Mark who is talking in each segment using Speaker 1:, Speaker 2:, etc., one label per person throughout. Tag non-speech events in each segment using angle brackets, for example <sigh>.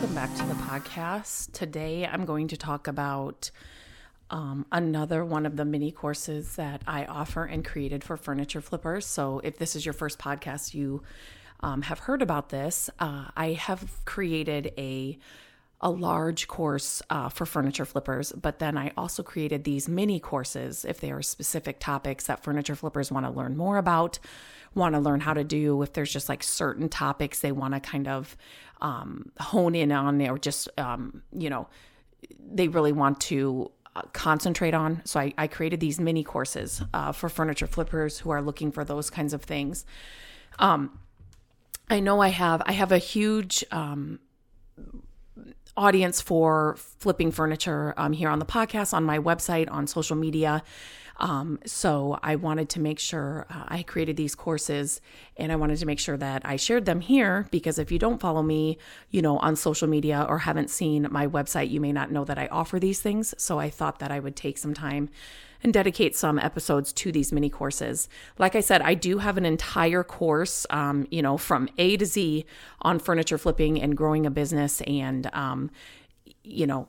Speaker 1: Welcome back to the podcast. Today I'm going to talk about um, another one of the mini courses that I offer and created for furniture flippers. So if this is your first podcast, you um, have heard about this. Uh, I have created a a large course uh, for furniture flippers, but then I also created these mini courses if they are specific topics that furniture flippers want to learn more about, want to learn how to do, if there's just like certain topics they want to kind of um, hone in on, or just, um, you know, they really want to uh, concentrate on. So I, I, created these mini courses uh, for furniture flippers who are looking for those kinds of things. Um, I know I have I have a huge um, audience for flipping furniture um, here on the podcast, on my website, on social media. Um, so I wanted to make sure uh, I created these courses and I wanted to make sure that I shared them here because if you don't follow me, you know, on social media or haven't seen my website, you may not know that I offer these things. So I thought that I would take some time and dedicate some episodes to these mini courses. Like I said, I do have an entire course, um, you know, from A to Z on furniture flipping and growing a business and, um, you know,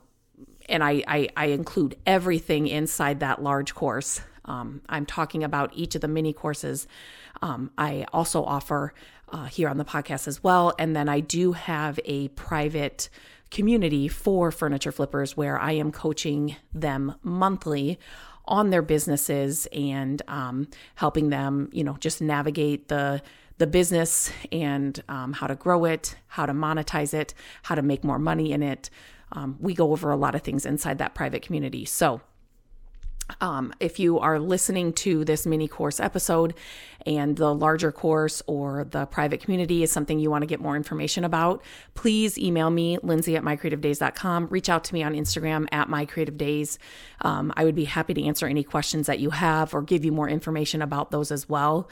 Speaker 1: and I, I, I, include everything inside that large course. Um, I'm talking about each of the mini courses. Um, I also offer uh, here on the podcast as well. And then I do have a private community for furniture flippers where I am coaching them monthly on their businesses and um, helping them, you know, just navigate the the business and um, how to grow it, how to monetize it, how to make more money in it. Um, we go over a lot of things inside that private community. So um, if you are listening to this mini course episode and the larger course or the private community is something you want to get more information about, please email me, Lindsay at mycreativedays.com. Reach out to me on Instagram at mycreativedays. Um, I would be happy to answer any questions that you have or give you more information about those as well.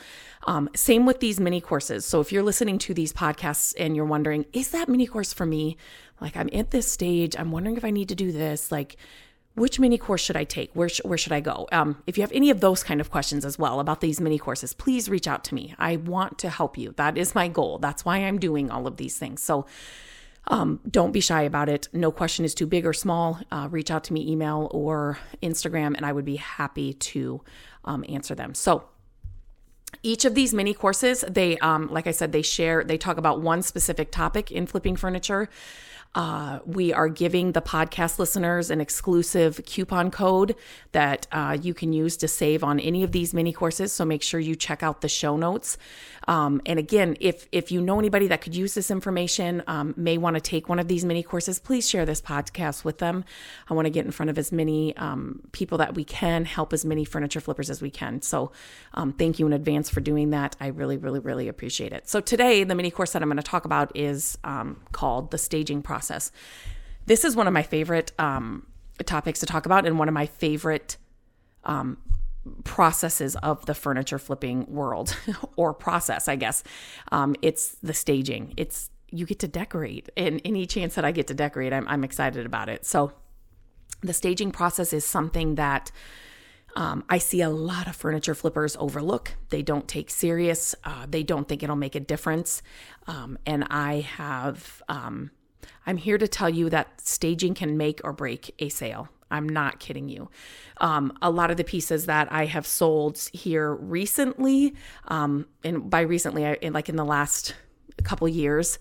Speaker 1: Um, same with these mini courses. So if you're listening to these podcasts and you're wondering, is that mini course for me? Like, I'm at this stage, I'm wondering if I need to do this. Like, which mini course should I take? Where, sh- where should I go? Um, if you have any of those kind of questions as well about these mini courses, please reach out to me. I want to help you. That is my goal. That's why I'm doing all of these things. So um, don't be shy about it. No question is too big or small. Uh, reach out to me, email or Instagram, and I would be happy to um, answer them. So each of these mini courses, they, um, like I said, they share, they talk about one specific topic in flipping furniture. Uh, we are giving the podcast listeners an exclusive coupon code that uh, you can use to save on any of these mini courses. So make sure you check out the show notes. Um, and again, if if you know anybody that could use this information, um, may want to take one of these mini courses, please share this podcast with them. I want to get in front of as many um, people that we can, help as many furniture flippers as we can. So um, thank you in advance for doing that. I really, really, really appreciate it. So today, the mini course that I'm going to talk about is um, called the staging process. This is one of my favorite um, topics to talk about, and one of my favorite um, processes of the furniture flipping world <laughs> or process, I guess. Um, it's the staging. It's you get to decorate, and any chance that I get to decorate, I'm, I'm excited about it. So, the staging process is something that um, I see a lot of furniture flippers overlook. They don't take serious. Uh, they don't think it'll make a difference. Um, and I have, um, I'm here to tell you that staging can make or break a sale. I'm not kidding you. Um, a lot of the pieces that I have sold here recently, um, and by recently, I, in like in the last couple years,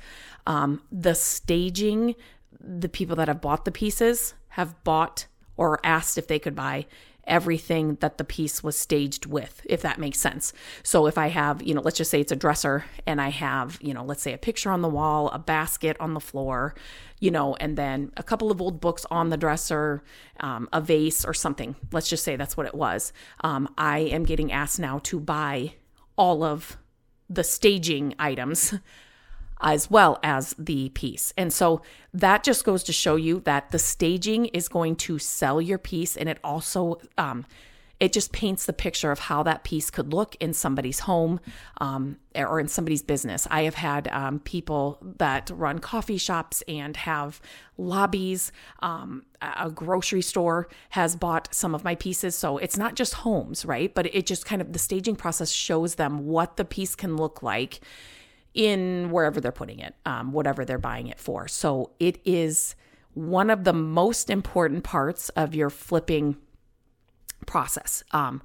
Speaker 1: um, the staging, the people that have bought the pieces have bought or asked if they could buy everything that the piece was staged with, if that makes sense. So if I have, you know, let's just say it's a dresser and I have, you know, let's say a picture on the wall, a basket on the floor, you know, and then a couple of old books on the dresser, um, a vase or something. Let's just say that's what it was. Um, I am getting asked now to buy all of the staging items as well as the piece. And so that just goes to show you that the staging is going to sell your piece and it also um, it just paints the picture of how that piece could look in somebody's home um, or in somebody's business. I have had um, people that run coffee shops and have lobbies. Um, a grocery store has bought some of my pieces. So it's not just homes, right? But it just kind of the staging process shows them what the piece can look like in wherever they're putting it, um, whatever they're buying it for. So it is one of the most important parts of your flipping process. Um,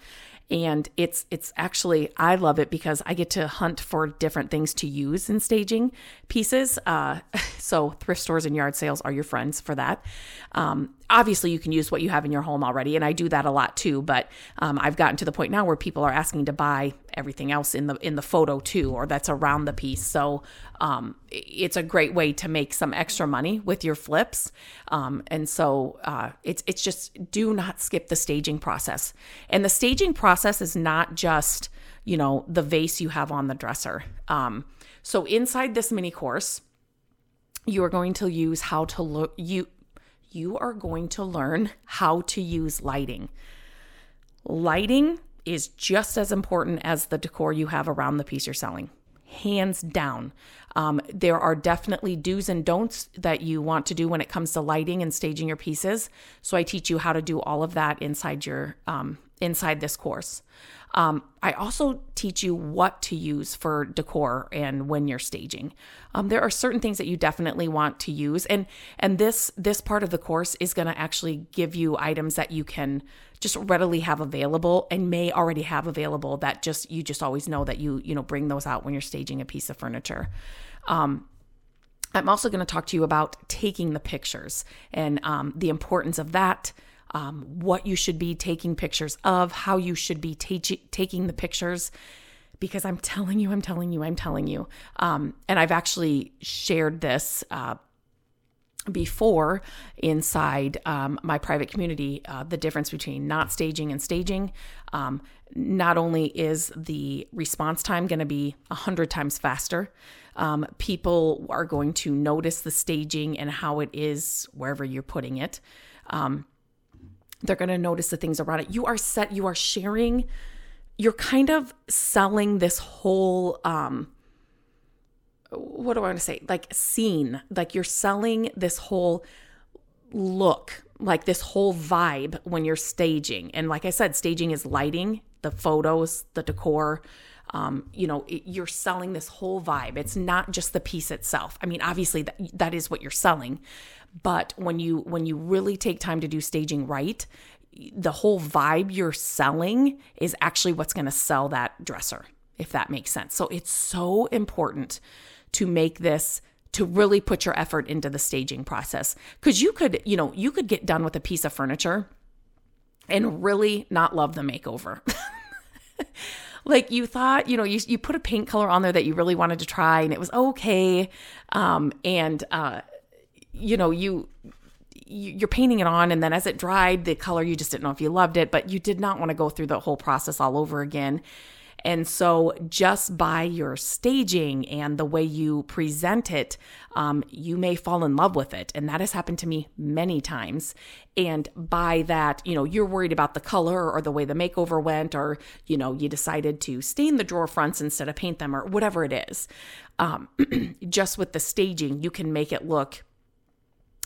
Speaker 1: and it's it's actually I love it because I get to hunt for different things to use in staging pieces. Uh, <laughs> so thrift stores and yard sales are your friends for that. Um, obviously, you can use what you have in your home already, and I do that a lot too. But um, I've gotten to the point now where people are asking to buy everything else in the in the photo too, or that's around the piece. So um, it's a great way to make some extra money with your flips. Um, and so uh, it's it's just do not skip the staging process. And the staging process is not just you know the vase you have on the dresser. Um, so inside this mini course, you are going to use how to look you you are going to learn how to use lighting. Lighting is just as important as the decor you have around the piece you're selling. Hands down. Um, there are definitely do's and don'ts that you want to do when it comes to lighting and staging your pieces. So I teach you how to do all of that inside your um, inside this course. Um, I also teach you what to use for decor and when you're staging. Um, there are certain things that you definitely want to use, and and this this part of the course is going to actually give you items that you can just readily have available and may already have available that just you just always know that you you know bring those out when you're staging a piece of furniture. Um, I'm also going to talk to you about taking the pictures and um, the importance of that um, what you should be taking pictures of, how you should be ta- taking the pictures. Because I'm telling you, I'm telling you, I'm telling you. Um, and I've actually shared this uh, before inside um, my private community uh, the difference between not staging and staging. Um, not only is the response time going to be 100 times faster, um, people are going to notice the staging and how it is wherever you're putting it. Um, they're going to notice the things around it. You are set, you are sharing, you're kind of selling this whole um what do I want to say? Like scene. Like you're selling this whole look, like this whole vibe when you're staging. And like I said, staging is lighting, the photos, the decor. Um, you know, it, you're selling this whole vibe. It's not just the piece itself. I mean, obviously that that is what you're selling, but when you when you really take time to do staging right, the whole vibe you're selling is actually what's going to sell that dresser, if that makes sense. So it's so important to make this to really put your effort into the staging process cuz you could, you know, you could get done with a piece of furniture and really not love the makeover. <laughs> like you thought, you know, you, you put a paint color on there that you really wanted to try and it was okay. Um, and, uh, you know, you you're painting it on and then as it dried the color you just didn't know if you loved it but you did not want to go through the whole process all over again and so just by your staging and the way you present it um, you may fall in love with it. And that has happened to me many times. And by that you know you're worried about the color or the way the makeover went or you know you decided to stain the drawer fronts instead of paint them or whatever it is. Um, <clears throat> just with the staging you can make it look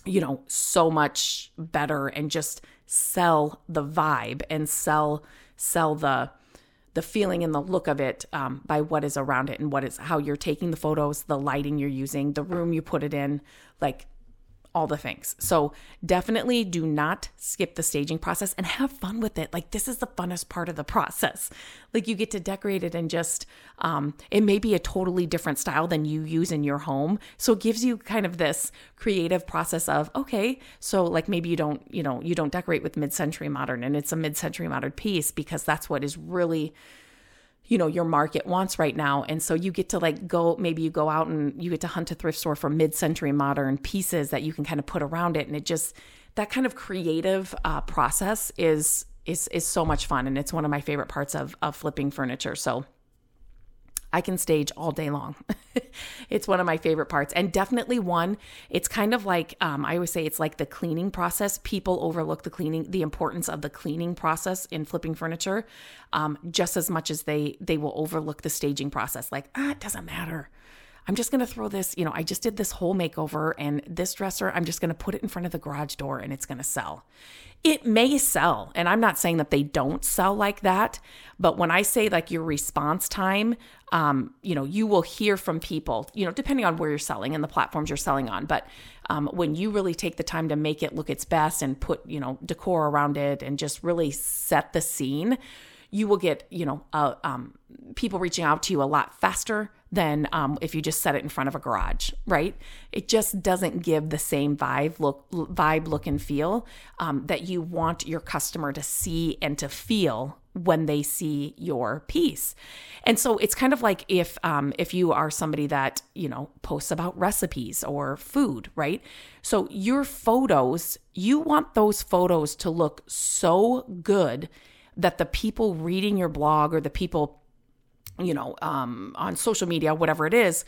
Speaker 1: you know, so much better and just sell the vibe and sell sell the the feeling and the look of it um, by what is around it and what is how you're taking the photos, the lighting you're using, the room you put it in, like all the things. So definitely do not skip the staging process and have fun with it. Like this is the funnest part of the process. Like you get to decorate it and just um, it may be a totally different style than you use in your home. So it gives you kind of this creative process of okay, so like maybe you don't you know you don't decorate with mid-century modern and it's a mid-century modern piece because that's what is really you know your market wants right now. And so you get to like go maybe you go out and you get to hunt a thrift store for mid-century modern pieces that you can kind of put around it. And it just that kind of creative uh, process is is is so much fun. And it's one of my favorite parts of of flipping furniture. So I can stage all day long. <laughs> it's one of my favorite parts, and definitely one. It's kind of like um, I always say it's like the cleaning process. People overlook the cleaning, the importance of the cleaning process in flipping furniture, um, just as much as they they will overlook the staging process. Like ah, it doesn't matter. I'm just going to throw this, you know, I just did this whole makeover and this dresser, I'm just going to put it in front of the garage door and it's going to sell. It may sell. And I'm not saying that they don't sell like that. But when I say like your response time, um, you know, you will hear from people, you know, depending on where you're selling and the platforms you're selling on. But um, when you really take the time to make it look its best and put, you know, decor around it and just really set the scene, you will get, you know, uh, um, people reaching out to you a lot faster than um, if you just set it in front of a garage, right? It just doesn't give the same vibe, look, vibe, look, and feel um, that you want your customer to see and to feel when they see your piece. And so it's kind of like if um, if you are somebody that you know posts about recipes or food, right? So your photos, you want those photos to look so good that the people reading your blog or the people you know, um, on social media, whatever it is,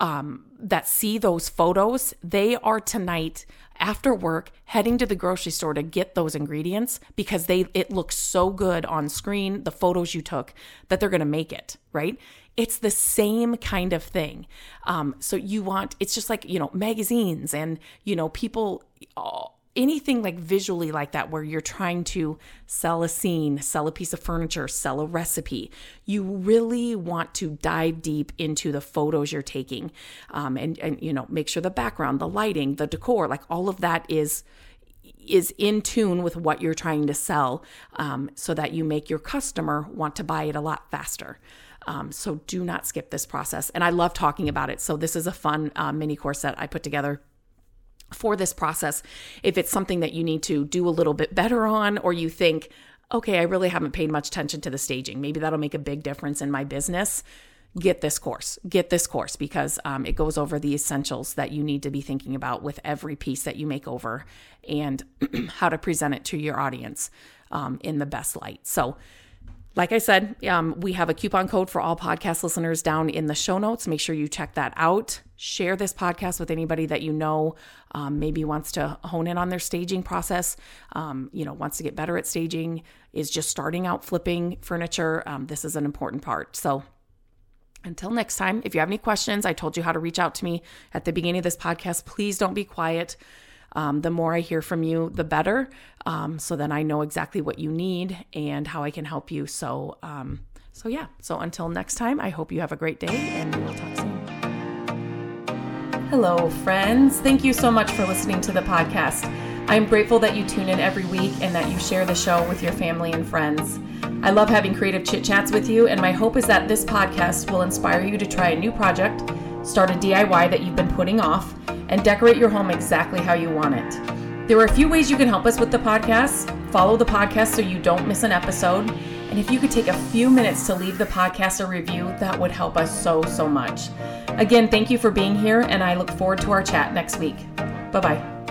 Speaker 1: um, that see those photos, they are tonight after work heading to the grocery store to get those ingredients because they it looks so good on screen, the photos you took, that they're going to make it right. It's the same kind of thing. Um, so you want it's just like you know magazines and you know people. Oh, anything like visually like that where you're trying to sell a scene, sell a piece of furniture, sell a recipe, you really want to dive deep into the photos you're taking, um, and and you know make sure the background, the lighting, the decor, like all of that is is in tune with what you're trying to sell, um, so that you make your customer want to buy it a lot faster. Um, so do not skip this process. And I love talking about it. So this is a fun uh, mini course that I put together for this process if it's something that you need to do a little bit better on or you think okay i really haven't paid much attention to the staging. Maybe that'll make a big difference in my business get this course. Get this course because um, it goes over the essentials that you need to be thinking about with every piece that you make over and <clears throat> how to present it to your audience um, in the best light. So like I said, um, we have a coupon code for all podcast listeners down in the show notes. Make sure you check that out. Share this podcast with anybody that you know um, maybe wants to hone in on their staging process, um, you know, wants to get better at staging, is just starting out flipping furniture. Um, this is an important part. So, until next time, if you have any questions, I told you how to reach out to me at the beginning of this podcast. Please don't be quiet. Um, the more I hear from you, the better. Um, so then I know exactly what you need and how I can help you. So, um, so yeah. So until next time, I hope you have a great day, and we will talk soon. Hello, friends. Thank you so much for listening to the podcast. I'm grateful that you tune in every week and that you share the show with your family and friends. I love having creative chit chats with you, and my hope is that this podcast will inspire you to try a new project, start a DIY that you've been putting off, and decorate your home exactly how you want it. There are a few ways you can help us with the podcast. Follow the podcast so you don't miss an episode. And if you could take a few minutes to leave the podcast a review, that would help us so, so much. Again, thank you for being here, and I look forward to our chat next week. Bye bye.